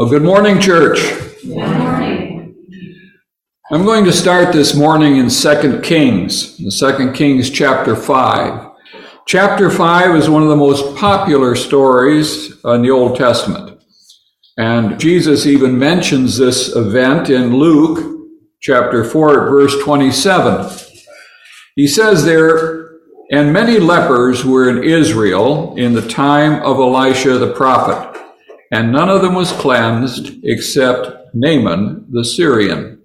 Well, good morning, church. Good morning. I'm going to start this morning in 2 Kings, the 2 Kings chapter 5. Chapter 5 is one of the most popular stories in the Old Testament. And Jesus even mentions this event in Luke chapter 4 verse 27. He says there, and many lepers were in Israel in the time of Elisha the prophet and none of them was cleansed except Naaman the Syrian.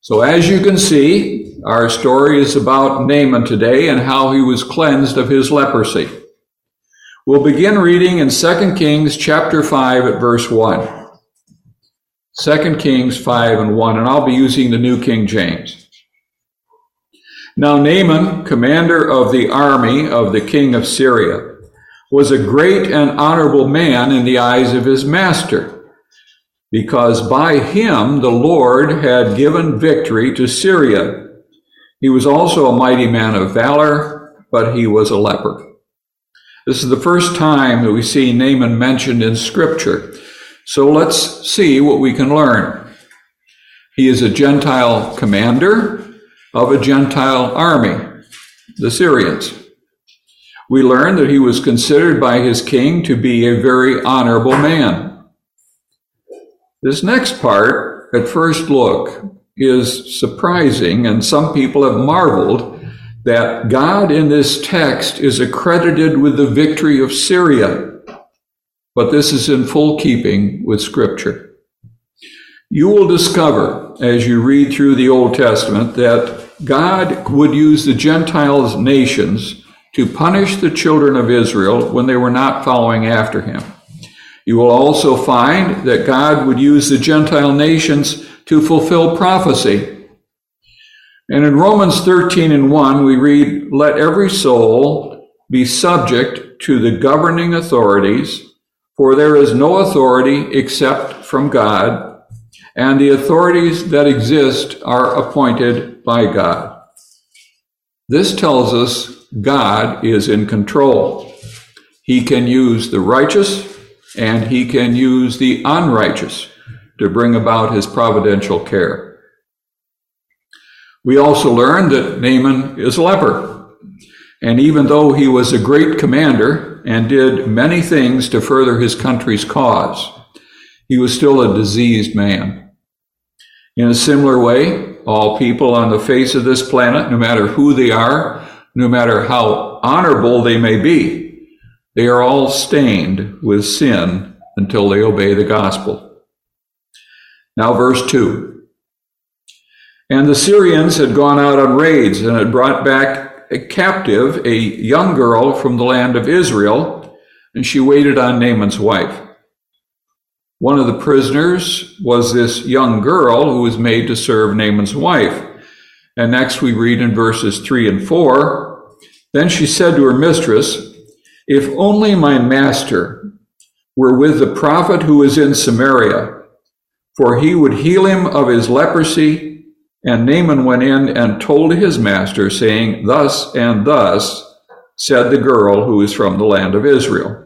So as you can see, our story is about Naaman today and how he was cleansed of his leprosy. We'll begin reading in 2 Kings chapter 5 at verse 1. 2 Kings 5 and 1, and I'll be using the New King James. Now Naaman, commander of the army of the king of Syria, was a great and honorable man in the eyes of his master, because by him the Lord had given victory to Syria. He was also a mighty man of valor, but he was a leper. This is the first time that we see Naaman mentioned in Scripture. So let's see what we can learn. He is a Gentile commander of a Gentile army, the Syrians we learn that he was considered by his king to be a very honorable man. This next part, at first look, is surprising, and some people have marveled that God in this text is accredited with the victory of Syria. But this is in full keeping with Scripture. You will discover as you read through the Old Testament that God would use the Gentiles nations to punish the children of Israel when they were not following after him. You will also find that God would use the Gentile nations to fulfill prophecy. And in Romans 13 and 1, we read, Let every soul be subject to the governing authorities, for there is no authority except from God, and the authorities that exist are appointed by God. This tells us God is in control. He can use the righteous and he can use the unrighteous to bring about his providential care. We also learn that Naaman is a leper. And even though he was a great commander and did many things to further his country's cause, he was still a diseased man. In a similar way, all people on the face of this planet, no matter who they are, no matter how honorable they may be, they are all stained with sin until they obey the gospel. Now, verse 2. And the Syrians had gone out on raids and had brought back a captive, a young girl from the land of Israel, and she waited on Naaman's wife. One of the prisoners was this young girl who was made to serve Naaman's wife. And next we read in verses 3 and 4 then she said to her mistress, If only my master were with the prophet who is in Samaria, for he would heal him of his leprosy. And Naaman went in and told his master, saying, Thus and thus said the girl who is from the land of Israel.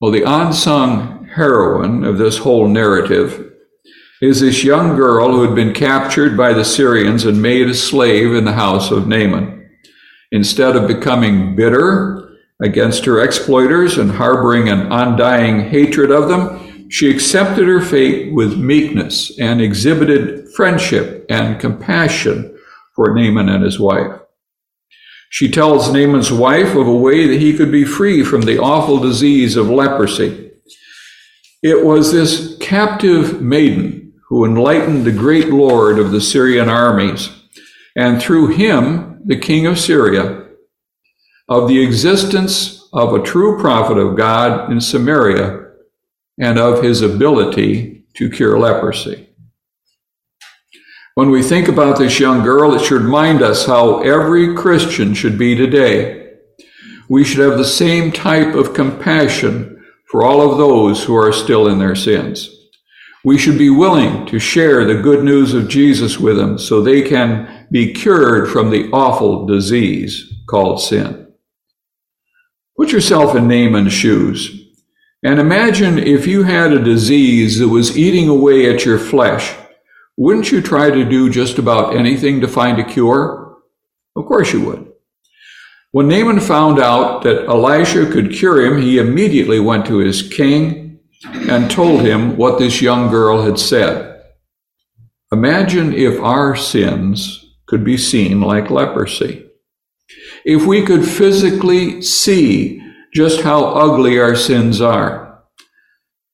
Well, the unsung heroine of this whole narrative is this young girl who had been captured by the Syrians and made a slave in the house of Naaman. Instead of becoming bitter against her exploiters and harboring an undying hatred of them, she accepted her fate with meekness and exhibited friendship and compassion for Naaman and his wife. She tells Naaman's wife of a way that he could be free from the awful disease of leprosy. It was this captive maiden who enlightened the great lord of the Syrian armies, and through him, the king of Syria, of the existence of a true prophet of God in Samaria and of his ability to cure leprosy. When we think about this young girl, it should remind us how every Christian should be today. We should have the same type of compassion for all of those who are still in their sins. We should be willing to share the good news of Jesus with them so they can be cured from the awful disease called sin. Put yourself in Naaman's shoes. And imagine if you had a disease that was eating away at your flesh. Wouldn't you try to do just about anything to find a cure? Of course you would. When Naaman found out that Elisha could cure him, he immediately went to his king and told him what this young girl had said. Imagine if our sins could be seen like leprosy. If we could physically see just how ugly our sins are.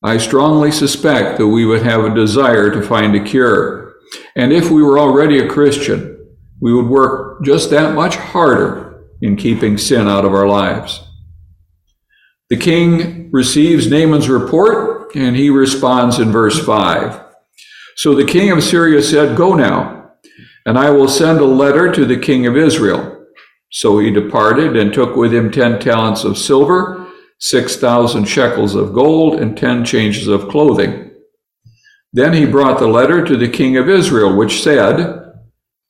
I strongly suspect that we would have a desire to find a cure. And if we were already a Christian, we would work just that much harder in keeping sin out of our lives. The king receives Naaman's report and he responds in verse 5. So the king of Syria said, Go now, and I will send a letter to the king of Israel. So he departed and took with him ten talents of silver, six thousand shekels of gold, and ten changes of clothing. Then he brought the letter to the king of Israel, which said,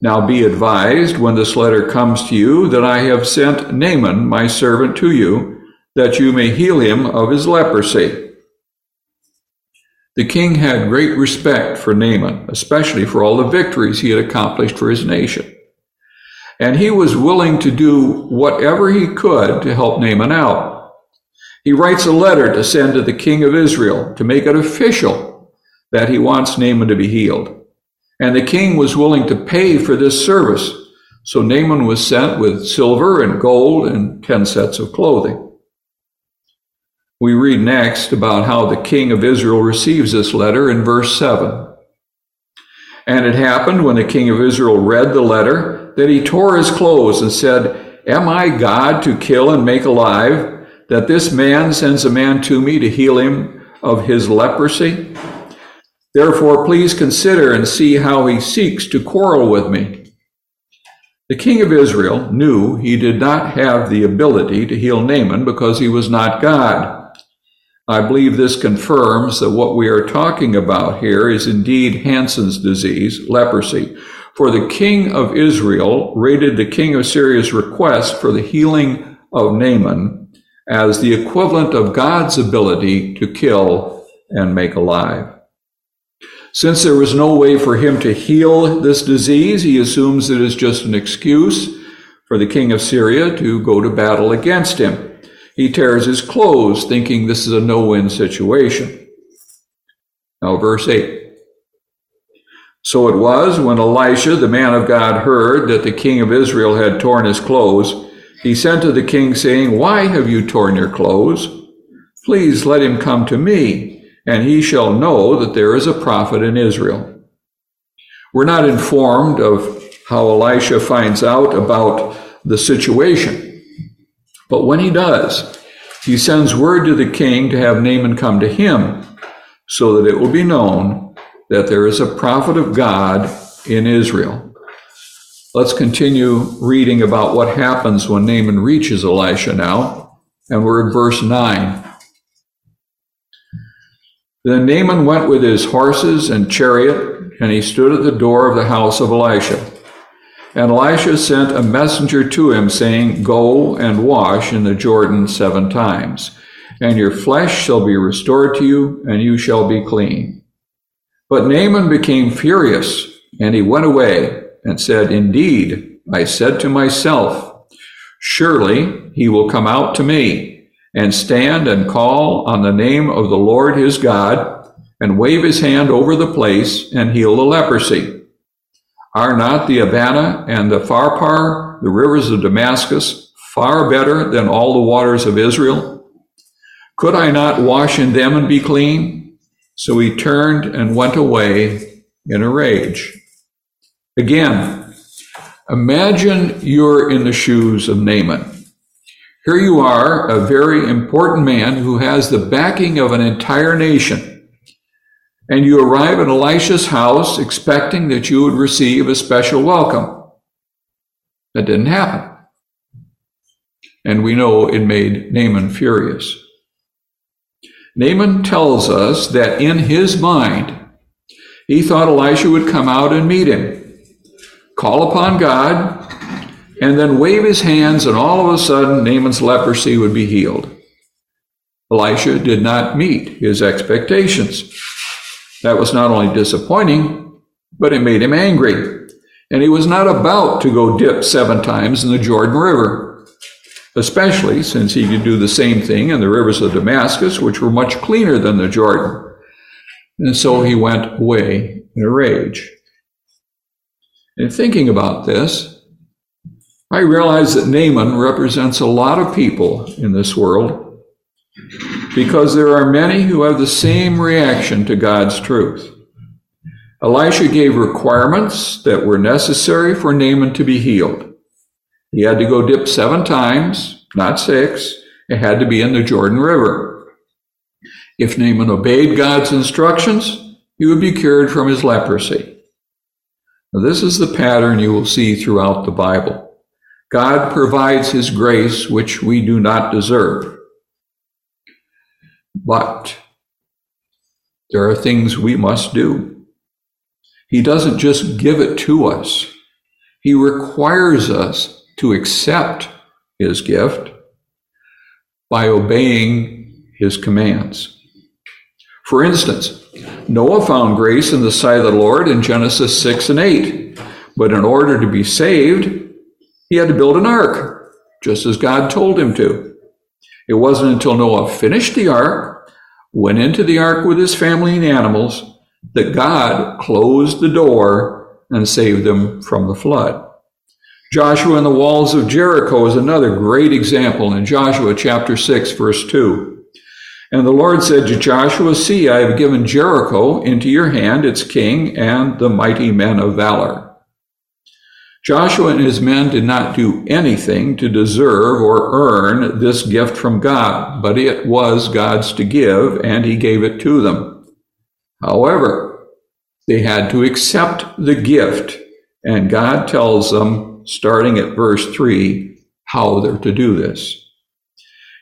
Now be advised when this letter comes to you that I have sent Naaman, my servant, to you, that you may heal him of his leprosy. The king had great respect for Naaman, especially for all the victories he had accomplished for his nation and he was willing to do whatever he could to help Naaman out. He writes a letter to send to the king of Israel to make it official that he wants Naaman to be healed. And the king was willing to pay for this service. So Naaman was sent with silver and gold and 10 sets of clothing. We read next about how the king of Israel receives this letter in verse 7. And it happened when the king of Israel read the letter that he tore his clothes and said, Am I God to kill and make alive, that this man sends a man to me to heal him of his leprosy? Therefore, please consider and see how he seeks to quarrel with me. The king of Israel knew he did not have the ability to heal Naaman because he was not God. I believe this confirms that what we are talking about here is indeed Hansen's disease, leprosy, for the king of Israel rated the king of Syria's request for the healing of Naaman as the equivalent of God's ability to kill and make alive. Since there was no way for him to heal this disease, he assumes it is just an excuse for the king of Syria to go to battle against him. He tears his clothes, thinking this is a no win situation. Now, verse 8. So it was when Elisha, the man of God, heard that the king of Israel had torn his clothes, he sent to the king, saying, Why have you torn your clothes? Please let him come to me, and he shall know that there is a prophet in Israel. We're not informed of how Elisha finds out about the situation, but when he does, he sends word to the king to have Naaman come to him, so that it will be known that there is a prophet of God in Israel. Let's continue reading about what happens when Naaman reaches Elisha now, and we're in verse 9. Then Naaman went with his horses and chariot, and he stood at the door of the house of Elisha. And Elisha sent a messenger to him, saying, Go and wash in the Jordan seven times, and your flesh shall be restored to you, and you shall be clean. But Naaman became furious, and he went away and said, Indeed, I said to myself, Surely he will come out to me and stand and call on the name of the Lord his God and wave his hand over the place and heal the leprosy. Are not the Abana and the Pharpar, the rivers of Damascus, far better than all the waters of Israel? Could I not wash in them and be clean? So he turned and went away in a rage. Again, imagine you're in the shoes of Naaman. Here you are, a very important man who has the backing of an entire nation. And you arrive at Elisha's house expecting that you would receive a special welcome. That didn't happen. And we know it made Naaman furious. Naaman tells us that in his mind, he thought Elisha would come out and meet him, call upon God, and then wave his hands, and all of a sudden, Naaman's leprosy would be healed. Elisha did not meet his expectations. That was not only disappointing, but it made him angry. And he was not about to go dip seven times in the Jordan River, especially since he could do the same thing in the rivers of Damascus, which were much cleaner than the Jordan. And so he went away in a rage. In thinking about this, I realize that Naaman represents a lot of people in this world because there are many who have the same reaction to God's truth. Elisha gave requirements that were necessary for Naaman to be healed. He had to go dip seven times, not six. It had to be in the Jordan River. If Naaman obeyed God's instructions, he would be cured from his leprosy. Now, this is the pattern you will see throughout the Bible. God provides his grace, which we do not deserve. But there are things we must do. He doesn't just give it to us, He requires us to accept His gift by obeying His commands. For instance, Noah found grace in the sight of the Lord in Genesis 6 and 8. But in order to be saved, he had to build an ark, just as God told him to. It wasn't until Noah finished the ark, went into the ark with his family and animals, that God closed the door and saved them from the flood. Joshua and the walls of Jericho is another great example in Joshua chapter 6, verse 2. And the Lord said to Joshua, See, I have given Jericho into your hand, its king, and the mighty men of valor. Joshua and his men did not do anything to deserve or earn this gift from God, but it was God's to give, and he gave it to them. However, they had to accept the gift, and God tells them, starting at verse 3, how they're to do this.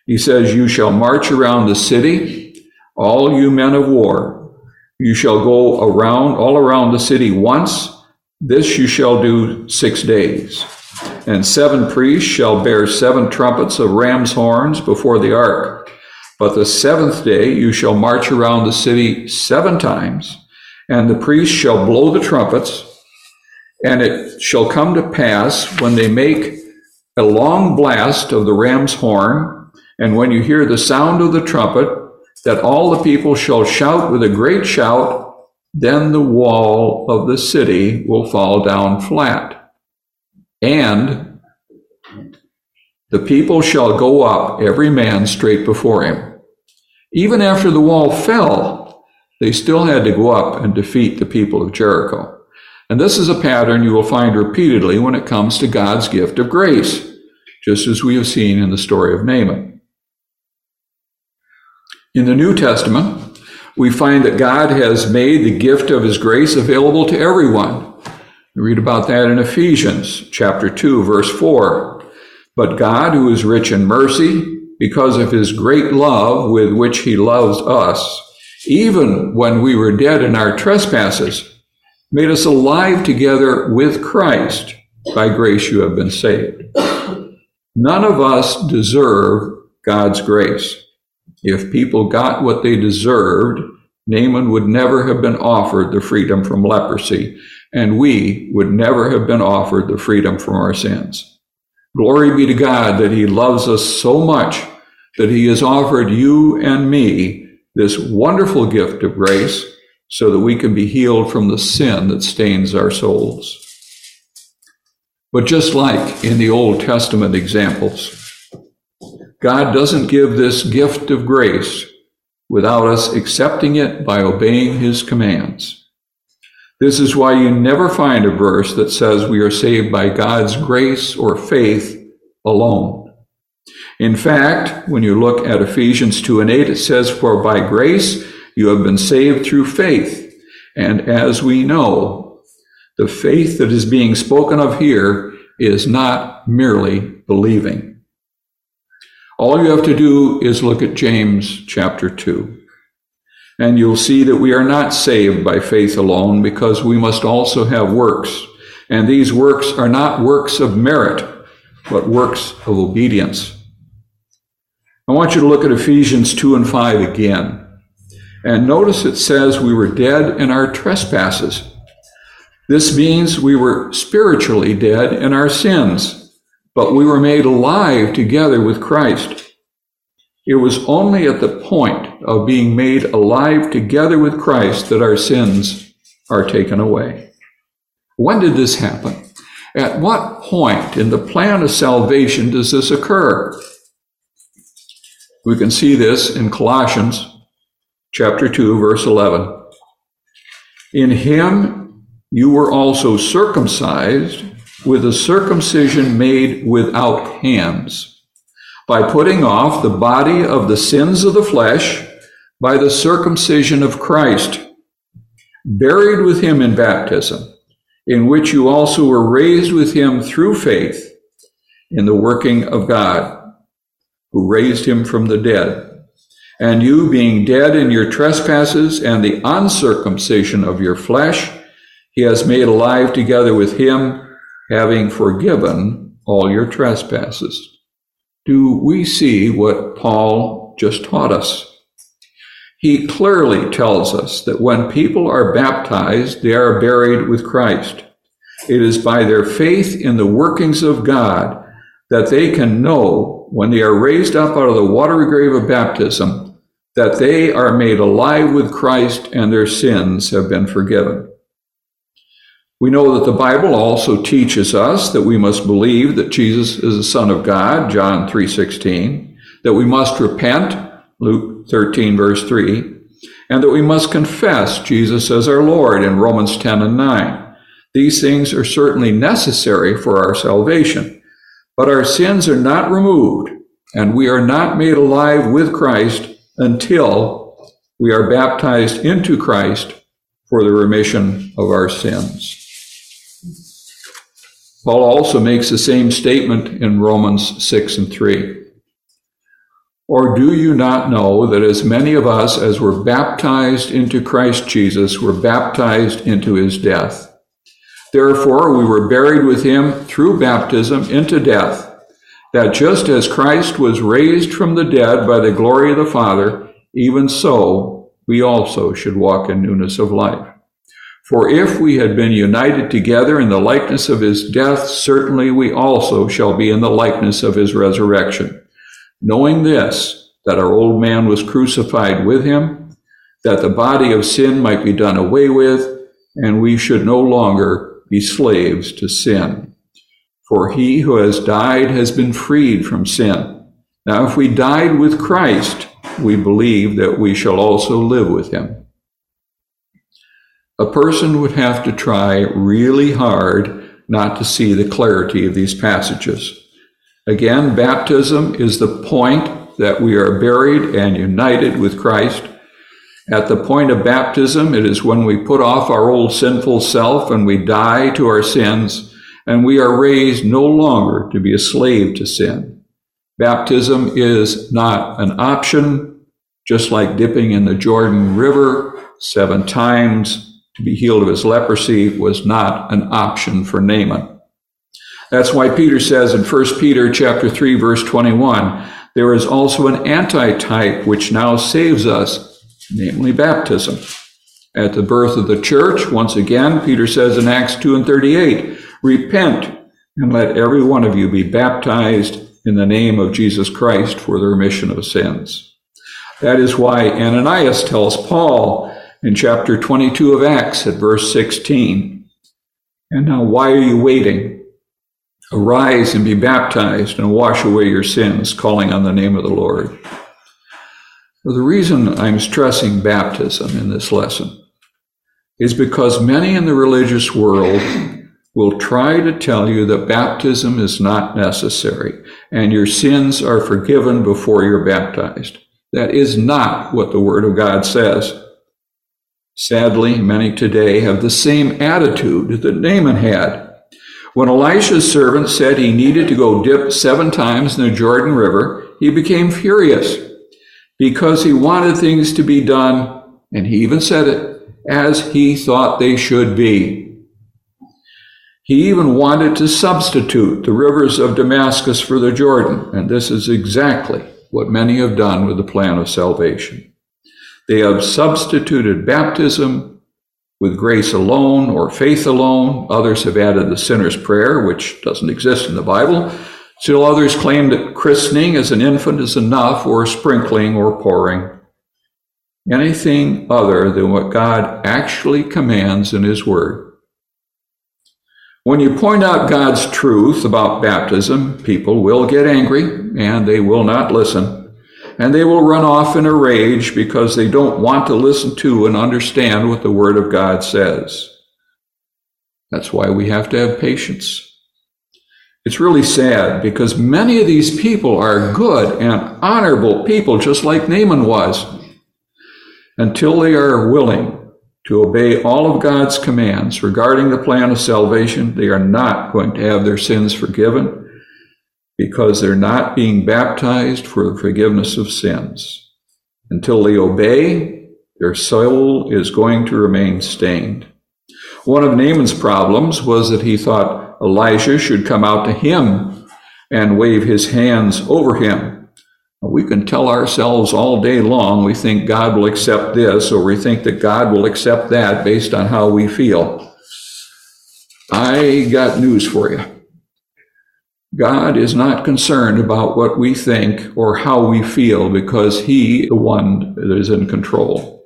He says, You shall march around the city, all you men of war. You shall go around, all around the city once. This you shall do six days. And seven priests shall bear seven trumpets of ram's horns before the ark. But the seventh day you shall march around the city seven times, and the priests shall blow the trumpets. And it shall come to pass when they make a long blast of the ram's horn, and when you hear the sound of the trumpet, that all the people shall shout with a great shout, then the wall of the city will fall down flat. And the people shall go up, every man straight before him. Even after the wall fell, they still had to go up and defeat the people of Jericho. And this is a pattern you will find repeatedly when it comes to God's gift of grace, just as we have seen in the story of Naaman. In the New Testament, we find that God has made the gift of his grace available to everyone. We read about that in Ephesians chapter 2 verse 4. But God, who is rich in mercy, because of his great love with which he loves us, even when we were dead in our trespasses, made us alive together with Christ. By grace you have been saved. None of us deserve God's grace. If people got what they deserved, Naaman would never have been offered the freedom from leprosy, and we would never have been offered the freedom from our sins. Glory be to God that He loves us so much that He has offered you and me this wonderful gift of grace so that we can be healed from the sin that stains our souls. But just like in the Old Testament examples, God doesn't give this gift of grace without us accepting it by obeying his commands. This is why you never find a verse that says we are saved by God's grace or faith alone. In fact, when you look at Ephesians 2 and 8, it says, For by grace you have been saved through faith. And as we know, the faith that is being spoken of here is not merely believing. All you have to do is look at James chapter 2. And you'll see that we are not saved by faith alone because we must also have works. And these works are not works of merit, but works of obedience. I want you to look at Ephesians 2 and 5 again. And notice it says we were dead in our trespasses. This means we were spiritually dead in our sins, but we were made alive together with Christ. It was only at the point of being made alive together with Christ that our sins are taken away. When did this happen? At what point in the plan of salvation does this occur? We can see this in Colossians chapter 2 verse 11. In him you were also circumcised with a circumcision made without hands by putting off the body of the sins of the flesh by the circumcision of Christ, buried with him in baptism, in which you also were raised with him through faith in the working of God, who raised him from the dead. And you, being dead in your trespasses and the uncircumcision of your flesh, he has made alive together with him, having forgiven all your trespasses do we see what Paul just taught us? He clearly tells us that when people are baptized, they are buried with Christ. It is by their faith in the workings of God that they can know when they are raised up out of the watery grave of baptism that they are made alive with Christ and their sins have been forgiven. We know that the Bible also teaches us that we must believe that Jesus is the Son of God, John 3:16, that we must repent, Luke 13 verse 3, and that we must confess Jesus as our Lord in Romans 10 and 9. These things are certainly necessary for our salvation, but our sins are not removed, and we are not made alive with Christ until we are baptized into Christ for the remission of our sins. Paul also makes the same statement in Romans 6 and 3. Or do you not know that as many of us as were baptized into Christ Jesus were baptized into his death? Therefore, we were buried with him through baptism into death, that just as Christ was raised from the dead by the glory of the Father, even so we also should walk in newness of life. For if we had been united together in the likeness of his death, certainly we also shall be in the likeness of his resurrection. Knowing this, that our old man was crucified with him, that the body of sin might be done away with, and we should no longer be slaves to sin. For he who has died has been freed from sin. Now, if we died with Christ, we believe that we shall also live with him a person would have to try really hard not to see the clarity of these passages. Again, baptism is the point that we are buried and united with Christ. At the point of baptism, it is when we put off our old sinful self and we die to our sins, and we are raised no longer to be a slave to sin. Baptism is not an option, just like dipping in the Jordan River seven times to be healed of his leprosy was not an option for Naaman. That's why Peter says in 1 Peter chapter 3 verse 21, there is also an antitype which now saves us, namely baptism. At the birth of the church, once again, Peter says in Acts 2 and 38, repent and let every one of you be baptized in the name of Jesus Christ for the remission of sins. That is why Ananias tells Paul in chapter 22 of Acts at verse 16. And now, why are you waiting? Arise and be baptized and wash away your sins, calling on the name of the Lord. Well, the reason I'm stressing baptism in this lesson is because many in the religious world will try to tell you that baptism is not necessary and your sins are forgiven before you're baptized. That is not what the Word of God says. Sadly, many today have the same attitude that Naaman had. When Elisha's servant said he needed to go dip seven times in the Jordan River, he became furious because he wanted things to be done, and he even said it, as he thought they should be. He even wanted to substitute the rivers of Damascus for the Jordan, and this is exactly what many have done with the plan of salvation. They have substituted baptism with grace alone or faith alone. Others have added the sinner's prayer, which doesn't exist in the Bible. Still others claim that christening as an infant is enough, or sprinkling or pouring. Anything other than what God actually commands in His Word. When you point out God's truth about baptism, people will get angry and they will not listen. And they will run off in a rage because they don't want to listen to and understand what the Word of God says. That's why we have to have patience. It's really sad because many of these people are good and honorable people, just like Naaman was, until they are willing to obey all of God's commands regarding the plan of salvation, they are not going to have their sins forgiven because they're not being baptized for the forgiveness of sins. Until they obey, their soul is going to remain stained. One of Naaman's problems was that he thought Elijah should come out to him and wave his hands over him. We can tell ourselves all day long we think God will accept this or we think that God will accept that based on how we feel. I got news for you. God is not concerned about what we think or how we feel because He, the one that is in control.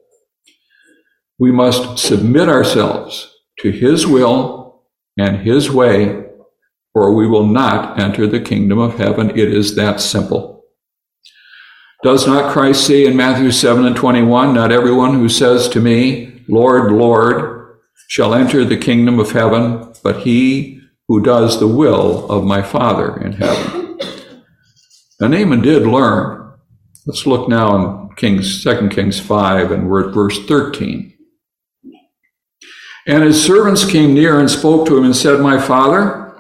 We must submit ourselves to His will and His way, or we will not enter the kingdom of heaven. It is that simple. Does not Christ say in Matthew 7 and 21, Not everyone who says to me, Lord, Lord, shall enter the kingdom of heaven, but he who does the will of my Father in heaven. Now Naaman did learn. Let's look now in Kings, 2 Kings 5, and we're at verse 13. And his servants came near and spoke to him and said, My father,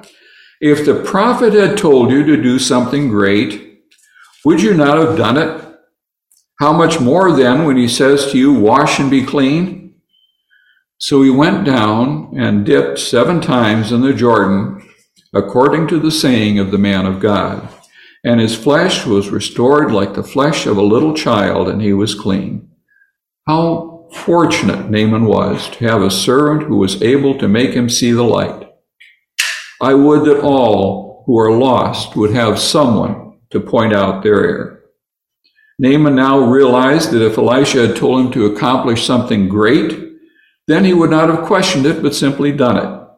if the prophet had told you to do something great, would you not have done it? How much more then when he says to you, Wash and be clean? So he went down and dipped seven times in the Jordan, according to the saying of the man of God. And his flesh was restored like the flesh of a little child, and he was clean. How fortunate Naaman was to have a servant who was able to make him see the light. I would that all who are lost would have someone to point out their error. Naaman now realized that if Elisha had told him to accomplish something great, then he would not have questioned it, but simply done it.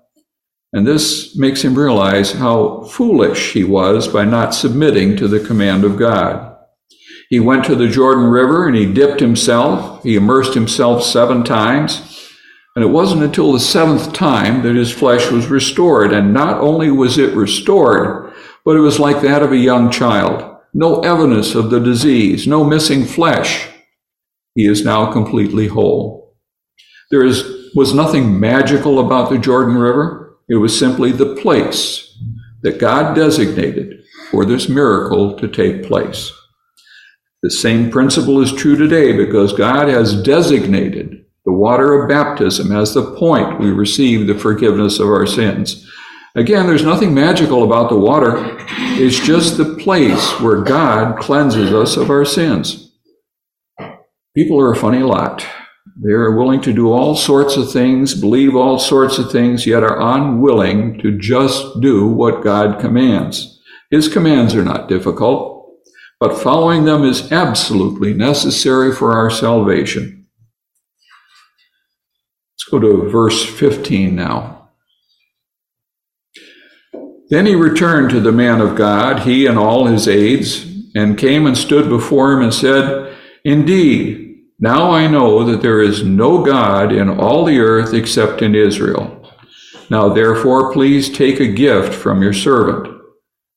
And this makes him realize how foolish he was by not submitting to the command of God. He went to the Jordan River and he dipped himself. He immersed himself seven times. And it wasn't until the seventh time that his flesh was restored. And not only was it restored, but it was like that of a young child. No evidence of the disease, no missing flesh. He is now completely whole. There is, was nothing magical about the Jordan River. It was simply the place that God designated for this miracle to take place. The same principle is true today because God has designated the water of baptism as the point we receive the forgiveness of our sins. Again, there's nothing magical about the water. It's just the place where God cleanses us of our sins. People are a funny lot. They're willing to do all sorts of things, believe all sorts of things, yet are unwilling to just do what God commands. His commands are not difficult, but following them is absolutely necessary for our salvation. Let's go to verse 15 now. Then he returned to the man of God, he and all his aides, and came and stood before him and said, Indeed, now I know that there is no God in all the earth except in Israel. Now therefore, please take a gift from your servant.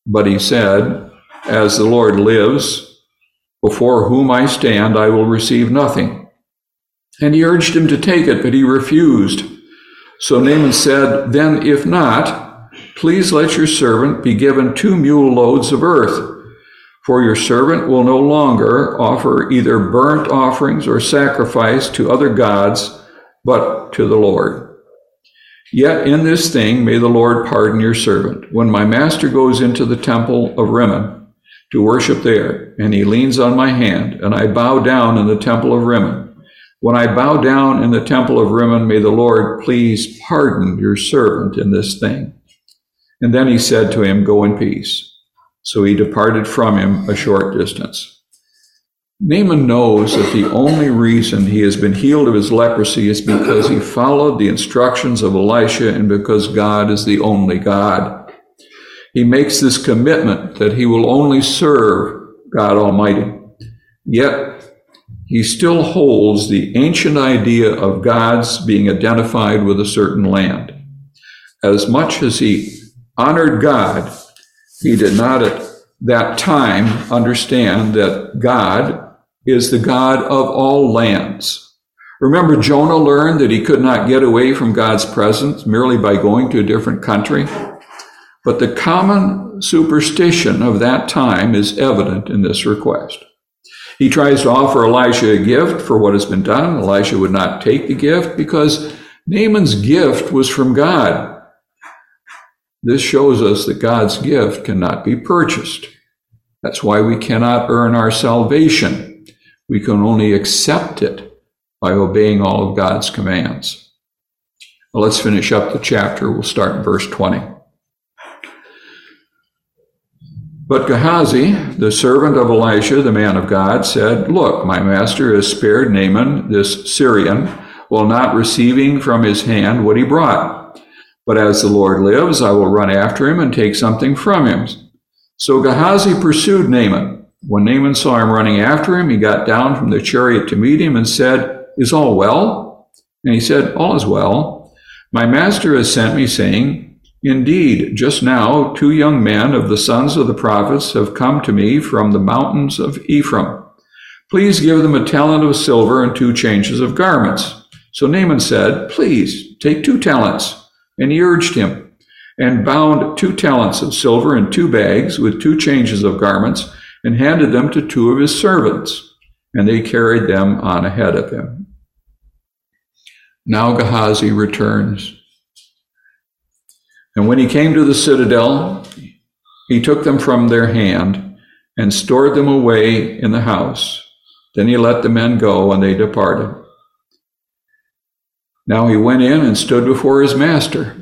But he said, As the Lord lives, before whom I stand, I will receive nothing. And he urged him to take it, but he refused. So Naaman said, Then if not, Please let your servant be given two mule loads of earth. For your servant will no longer offer either burnt offerings or sacrifice to other gods, but to the Lord. Yet in this thing may the Lord pardon your servant. When my master goes into the temple of Rimmon to worship there, and he leans on my hand, and I bow down in the temple of Rimmon. When I bow down in the temple of Rimmon, may the Lord please pardon your servant in this thing. And then he said to him, Go in peace. So he departed from him a short distance. Naaman knows that the only reason he has been healed of his leprosy is because he followed the instructions of Elisha and because God is the only God. He makes this commitment that he will only serve God Almighty. Yet, he still holds the ancient idea of God's being identified with a certain land. As much as he honored God, he did not at that time understand that God is the God of all lands. Remember, Jonah learned that he could not get away from God's presence merely by going to a different country. But the common superstition of that time is evident in this request. He tries to offer Elisha a gift for what has been done. Elisha would not take the gift because Naaman's gift was from God. This shows us that God's gift cannot be purchased. That's why we cannot earn our salvation. We can only accept it by obeying all of God's commands. Well, let's finish up the chapter. We'll start in verse 20. But Gehazi, the servant of Elisha, the man of God, said, Look, my master has spared Naaman, this Syrian, while not receiving from his hand what he brought. But as the Lord lives, I will run after him and take something from him. So Gehazi pursued Naaman. When Naaman saw him running after him, he got down from the chariot to meet him and said, Is all well? And he said, All is well. My master has sent me, saying, Indeed, just now two young men of the sons of the prophets have come to me from the mountains of Ephraim. Please give them a talent of silver and two changes of garments. So Naaman said, Please take two talents. And he urged him, and bound two talents of silver in two bags with two changes of garments, and handed them to two of his servants. And they carried them on ahead of him. Now Gehazi returns and when he came to the citadel, he took them from their hand and stored them away in the house. Then he let the men go, and they departed. Now he went in and stood before his master.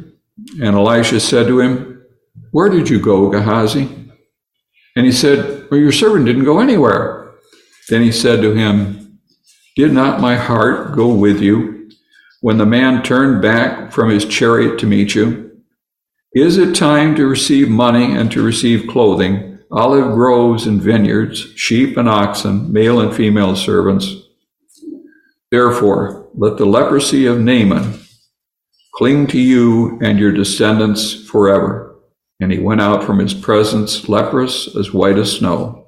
And Elisha said to him, Where did you go, Gehazi? And he said, Well, your servant didn't go anywhere. Then he said to him, Did not my heart go with you when the man turned back from his chariot to meet you? Is it time to receive money and to receive clothing, olive groves and vineyards, sheep and oxen, male and female servants? Therefore, let the leprosy of Naaman cling to you and your descendants forever. And he went out from his presence leprous as white as snow.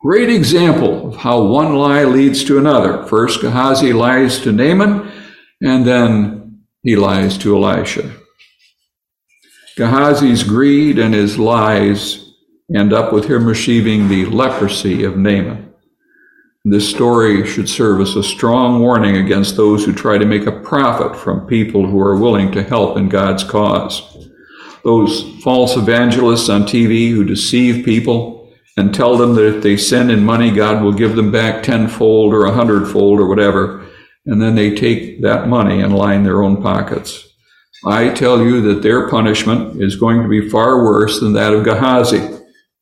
Great example of how one lie leads to another. First, Gehazi lies to Naaman, and then he lies to Elisha. Gehazi's greed and his lies end up with him receiving the leprosy of Naaman. This story should serve as a strong warning against those who try to make a profit from people who are willing to help in God's cause. Those false evangelists on TV who deceive people and tell them that if they send in money, God will give them back tenfold or a hundredfold or whatever, and then they take that money and line their own pockets. I tell you that their punishment is going to be far worse than that of Gehazi,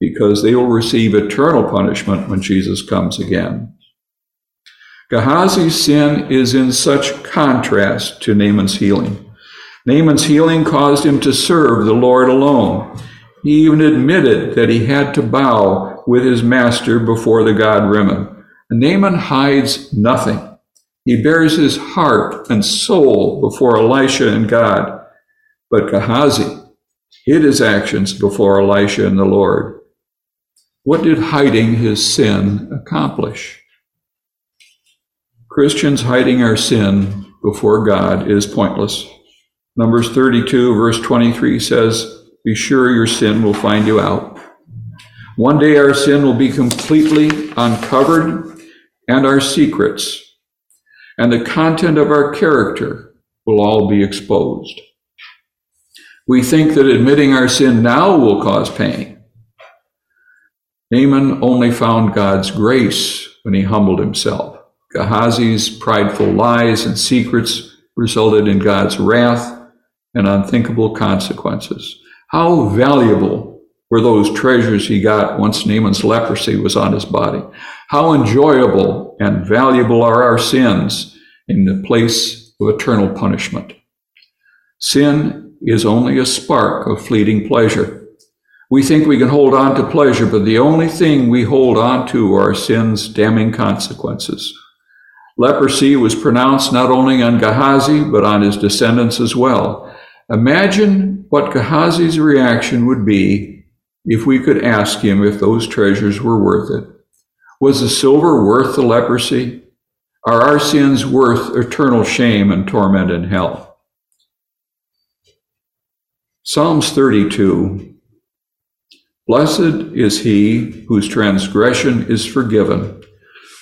because they will receive eternal punishment when Jesus comes again. Gehazi's sin is in such contrast to Naaman's healing. Naaman's healing caused him to serve the Lord alone. He even admitted that he had to bow with his master before the god Rimmon. Naaman hides nothing. He bares his heart and soul before Elisha and God. But Gehazi hid his actions before Elisha and the Lord. What did hiding his sin accomplish? Christians hiding our sin before God is pointless. Numbers 32, verse 23 says, Be sure your sin will find you out. One day our sin will be completely uncovered and our secrets and the content of our character will all be exposed. We think that admitting our sin now will cause pain. Naaman only found God's grace when he humbled himself. Gehazi's prideful lies and secrets resulted in God's wrath and unthinkable consequences. How valuable were those treasures he got once Naaman's leprosy was on his body? How enjoyable and valuable are our sins in the place of eternal punishment? Sin is only a spark of fleeting pleasure. We think we can hold on to pleasure, but the only thing we hold on to are sin's damning consequences. Leprosy was pronounced not only on Gehazi, but on his descendants as well. Imagine what Gehazi's reaction would be if we could ask him if those treasures were worth it. Was the silver worth the leprosy? Are our sins worth eternal shame and torment in hell? Psalms 32 Blessed is he whose transgression is forgiven,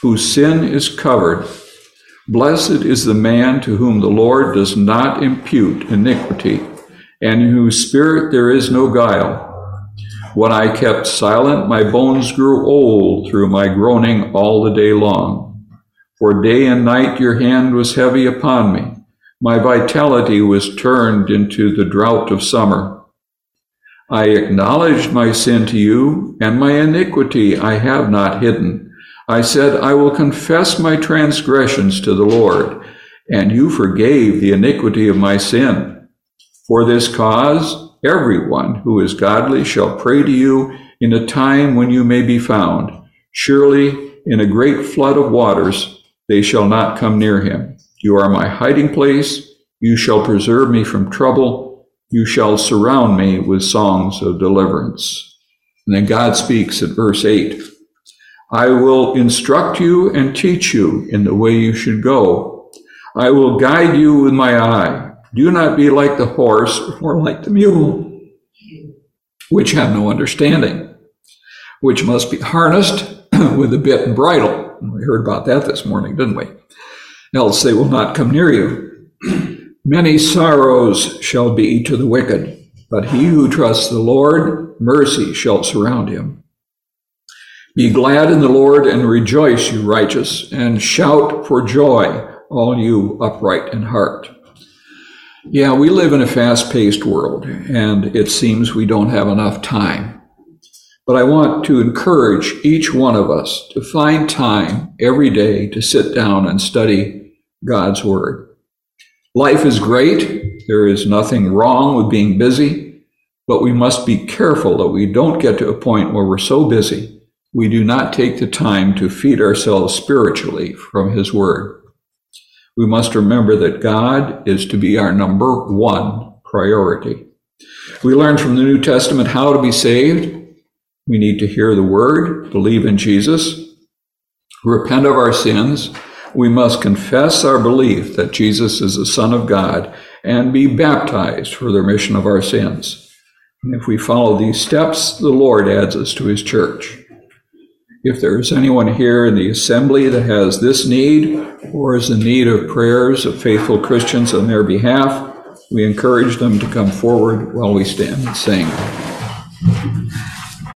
whose sin is covered. Blessed is the man to whom the Lord does not impute iniquity, and in whose spirit there is no guile. When I kept silent, my bones grew old through my groaning all the day long. For day and night your hand was heavy upon me. My vitality was turned into the drought of summer. I acknowledged my sin to you, and my iniquity I have not hidden. I said, I will confess my transgressions to the Lord, and you forgave the iniquity of my sin. For this cause, everyone who is godly shall pray to you in a time when you may be found. Surely, in a great flood of waters, they shall not come near him. You are my hiding place. You shall preserve me from trouble. You shall surround me with songs of deliverance. And then God speaks at verse 8. I will instruct you and teach you in the way you should go. I will guide you with my eye. Do not be like the horse or like the mule, which have no understanding, which must be harnessed with a bit and bridle. We heard about that this morning, didn't we? Else they will not come near you. Many sorrows shall be to the wicked, but he who trusts the Lord, mercy shall surround him. Be glad in the Lord and rejoice, you righteous, and shout for joy, all you upright in heart. Yeah, we live in a fast paced world, and it seems we don't have enough time. But I want to encourage each one of us to find time every day to sit down and study God's Word. Life is great. There is nothing wrong with being busy, but we must be careful that we don't get to a point where we're so busy we do not take the time to feed ourselves spiritually from His Word. We must remember that God is to be our number one priority. We learn from the New Testament how to be saved. We need to hear the Word, believe in Jesus, repent of our sins. We must confess our belief that Jesus is the Son of God and be baptized for the remission of our sins. And if we follow these steps, the Lord adds us to His church. If there is anyone here in the assembly that has this need or is in need of prayers of faithful Christians on their behalf, we encourage them to come forward while we stand and sing.